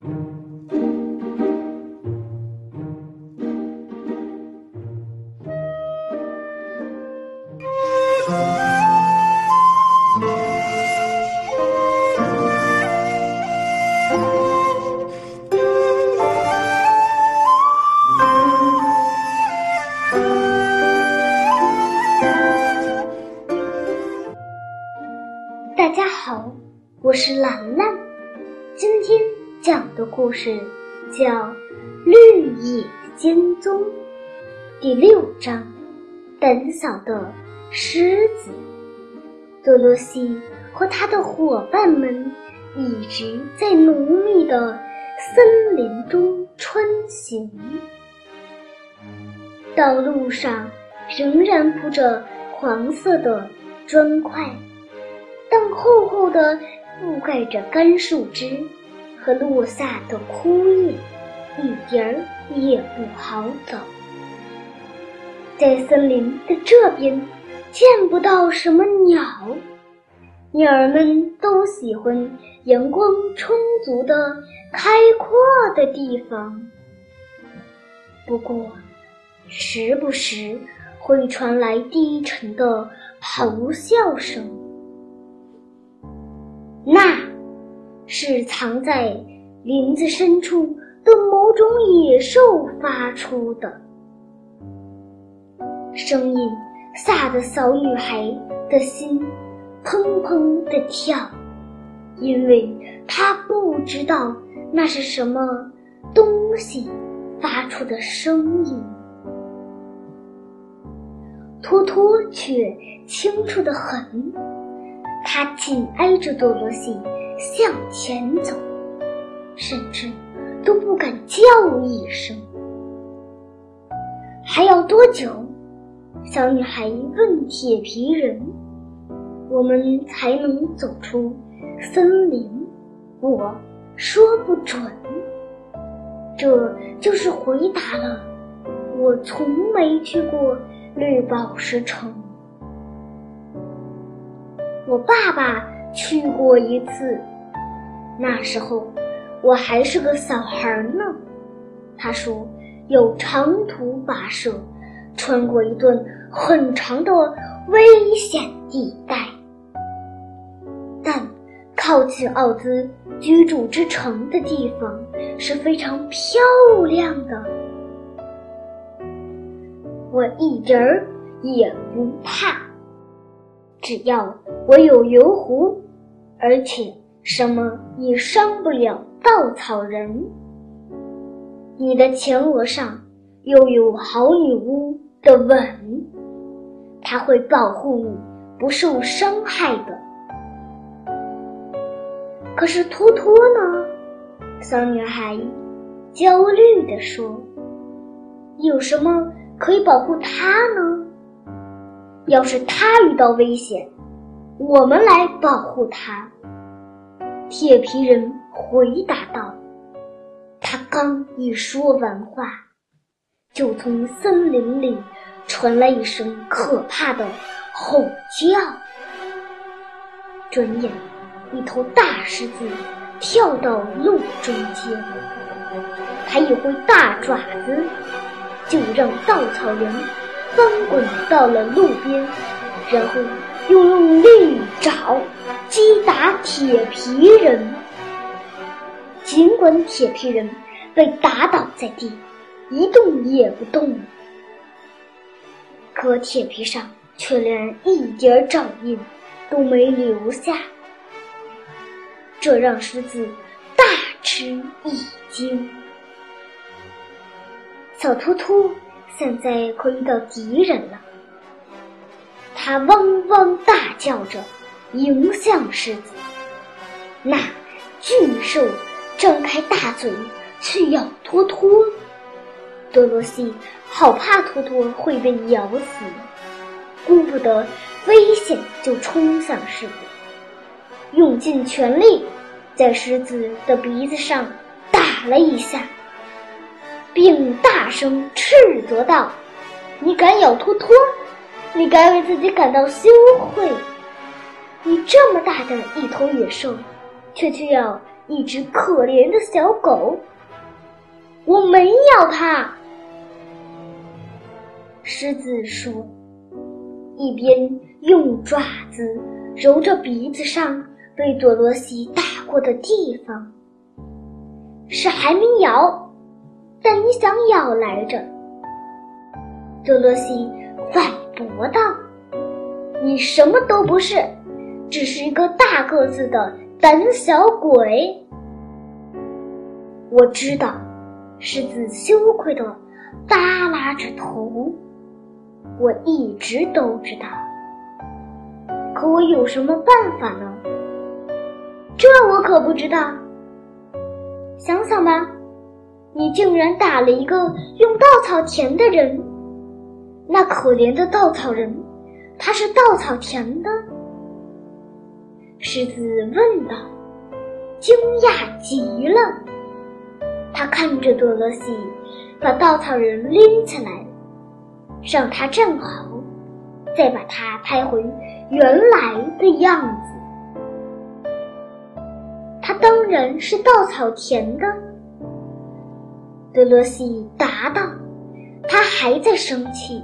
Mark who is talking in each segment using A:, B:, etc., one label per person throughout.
A: 大家好，我是兰兰。今天讲的故事叫《绿野仙踪》第六章：胆小的狮子。多罗西和他的伙伴们一直在浓密的森林中穿行，道路上仍然铺着黄色的砖块。但厚厚的覆盖着干树枝和落下的枯叶，一点儿也不好走。在森林的这边，见不到什么鸟，鸟儿们都喜欢阳光充足的开阔的地方。不过，时不时会传来低沉的咆哮声。是藏在林子深处的某种野兽发出的声音，吓得小女孩的心砰砰的跳，因为她不知道那是什么东西发出的声音。托托却清楚的很。他紧挨着多罗西向前走，甚至都不敢叫一声。还要多久？小女孩问铁皮人：“我们才能走出森林？”我说不准。这就是回答了。我从没去过绿宝石城。我爸爸去过一次，那时候我还是个小孩呢。他说有长途跋涉，穿过一段很长的危险地带，但靠近奥兹居住之城的地方是非常漂亮的。我一点儿也不怕。只要我有油壶，而且什么也伤不了稻草人。你的前额上又有好女巫的吻，它会保护你不受伤害的。可是托托呢？小女孩焦虑地说：“有什么可以保护他呢？”要是他遇到危险，我们来保护他。”铁皮人回答道。他刚一说完话，就从森林里传来一声可怕的吼叫。转眼，一头大狮子跳到路中间，它一挥大爪子，就让稻草人。翻滚到了路边，然后又用利爪击打铁皮人。尽管铁皮人被打倒在地，一动也不动，可铁皮上却连一点爪印都没留下，这让狮子大吃一惊。小秃秃。现在可遇到敌人了，他汪汪大叫着迎向狮子。那巨兽张开大嘴去咬托托，多罗西好怕托托会被咬死，顾不得危险就冲向狮子，用尽全力在狮子的鼻子上打了一下。并大声斥责道：“你敢咬托托？你该为自己感到羞愧！你这么大的一头野兽，却却要一只可怜的小狗。我没咬它。狮子说，一边用爪子揉着鼻子上被多罗西打过的地方。是还没咬，但你想咬来着。多罗西反驳道：“你什么都不是，只是一个大个子的胆小鬼。”我知道，狮子羞愧的耷拉着头。我一直都知道，可我有什么办法呢？这我可不知道。想想吧，你竟然打了一个用稻草填的人，那可怜的稻草人，他是稻草填的？狮子问道，惊讶极了。他看着多罗西，把稻草人拎起来，让他站好，再把它拍回原来的样子。他当然是稻草填的，德罗西答道：“他还在生气，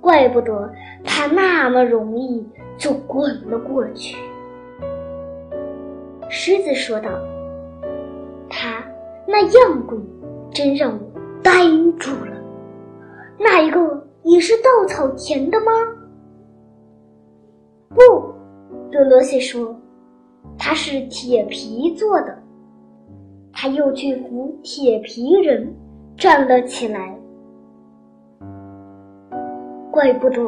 A: 怪不得他那么容易就滚了过去。”狮子说道：“他那样滚，真让我呆住了。那一个也是稻草填的吗？”不，多罗西说。它是铁皮做的，他又去扶铁皮人站了起来。怪不得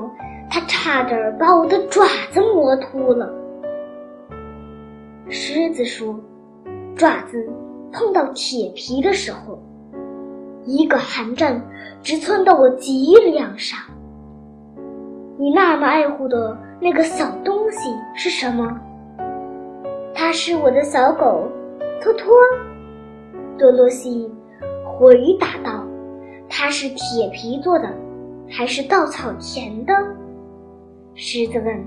A: 他差点把我的爪子磨秃了。狮子说：“爪子碰到铁皮的时候，一个寒战直窜到我脊梁上。你那么爱护的那个小东西是什么？”它是我的小狗，托托。多罗西回答道：“它是铁皮做的，还是稻草填的？”狮子问：“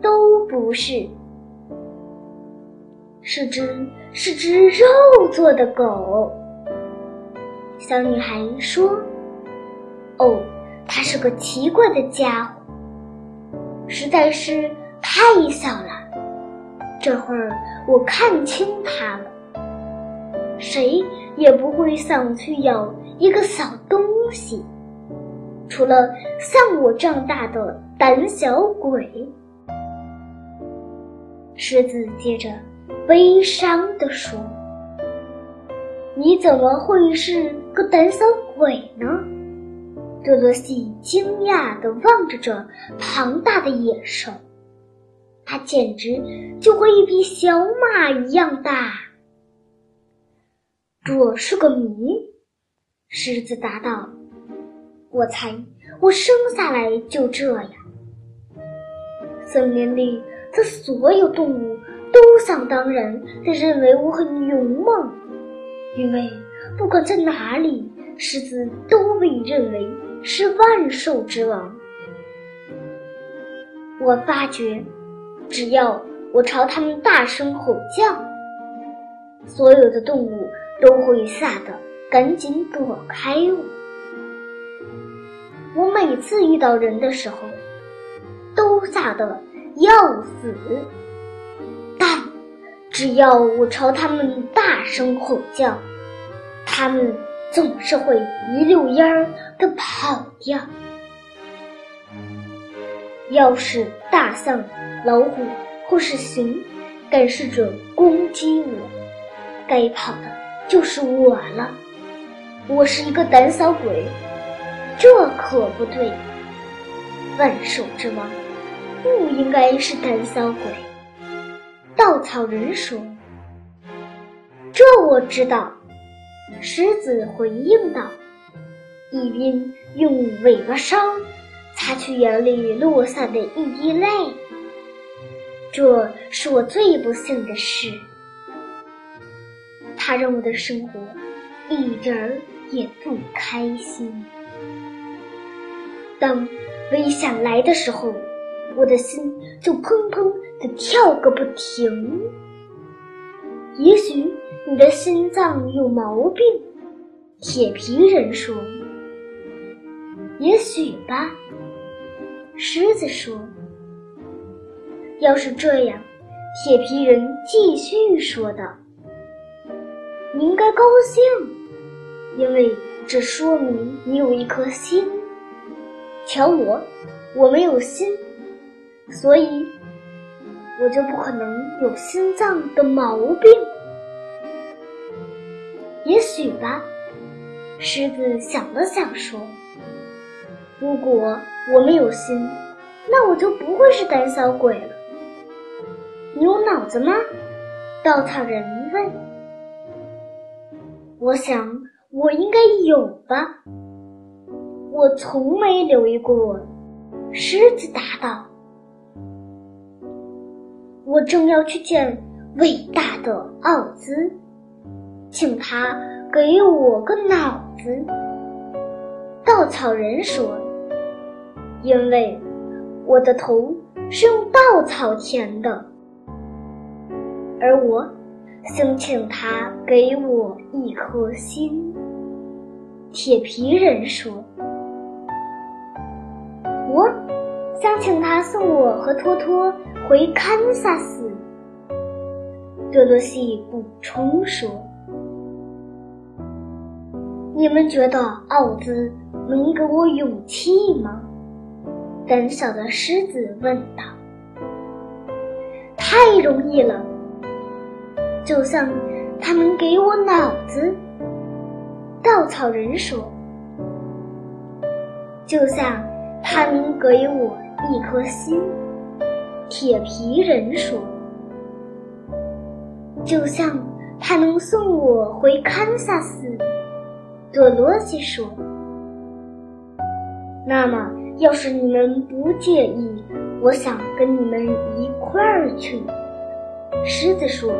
A: 都不是，是只是只肉做的狗。”小女孩说：“哦，它是个奇怪的家伙，实在是太小了。”这会儿我看清他了，谁也不会想去咬一个小东西，除了像我这样大的胆小鬼。狮子接着悲伤地说：“你怎么会是个胆小鬼呢？”多罗西惊讶地望着这庞大的野兽。它简直就和一匹小马一样大。这是个谜，狮子答道：“我猜我生下来就这样。森林里的所有动物都想当然的认为我很勇猛，因为不管在哪里，狮子都被认为是万兽之王。我发觉。”只要我朝他们大声吼叫，所有的动物都会吓得赶紧躲开我。我每次遇到人的时候，都吓得要死，但只要我朝他们大声吼叫，他们总是会一溜烟儿的跑掉。要是大象。老虎或是熊，敢试着攻击我，该跑的就是我了。我是一个胆小鬼，这可不对。万兽之王不应该是胆小鬼。稻草人说：“这我知道。”狮子回应道，一边用尾巴梢擦去眼里落下的一滴泪。这是我最不幸的事，它让我的生活一点儿也不开心。当危险来的时候，我的心就砰砰的跳个不停。也许你的心脏有毛病。”铁皮人说：“也许吧。”狮子说：“要是这样。”铁皮人继续说道：“你应该高兴，因为这说明你有一颗心。瞧我，我没有心，所以我就不可能有心脏的毛病。也许吧。”狮子想了想说：“如果我没有心，那我就不会是胆小鬼了。”你有脑子吗？稻草人问。我想我应该有吧。我从没留意过。狮子答道。我正要去见伟大的奥兹，请他给我个脑子。稻草人说：“因为我的头是用稻草填的。”而我想请他给我一颗心。铁皮人说：“想请他送我和托托回堪萨斯。”多罗西补充说：“你们觉得奥兹能给我勇气吗？”胆小的狮子问道。“太容易了。”就像他能给我脑子，稻草人说；就像他能给我一颗心，铁皮人说；就像他能送我回堪萨斯，多罗西说。那么，要是你们不介意，我想跟你们一块儿去。狮子说。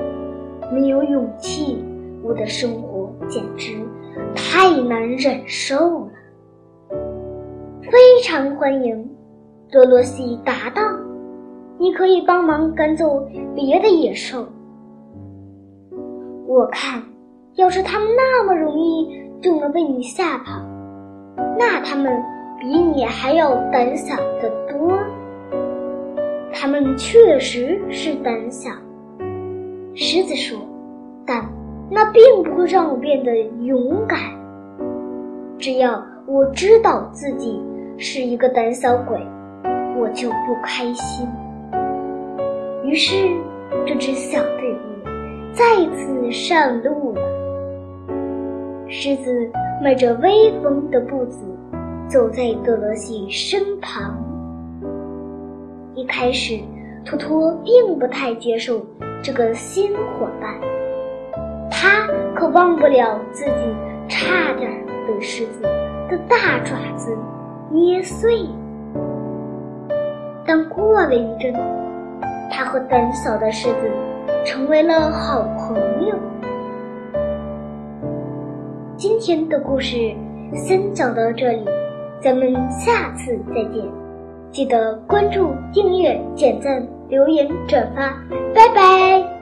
A: 没有勇气，我的生活简直太难忍受了。非常欢迎，多罗西答道：“你可以帮忙赶走别的野兽。我看，要是他们那么容易就能被你吓跑，那他们比你还要胆小得多。他们确实是胆小。”狮子说：“但那并不会让我变得勇敢。只要我知道自己是一个胆小鬼，我就不开心。”于是，这支小队伍再次上路了。狮子迈着威风的步子走在多罗西身旁。一开始，托托并不太接受。这个新伙伴，他可忘不了自己差点被狮子的大爪子捏碎。但过了一阵，他和胆小的狮子成为了好朋友。今天的故事先讲到这里，咱们下次再见。记得关注、订阅、点赞、留言、转发。拜拜。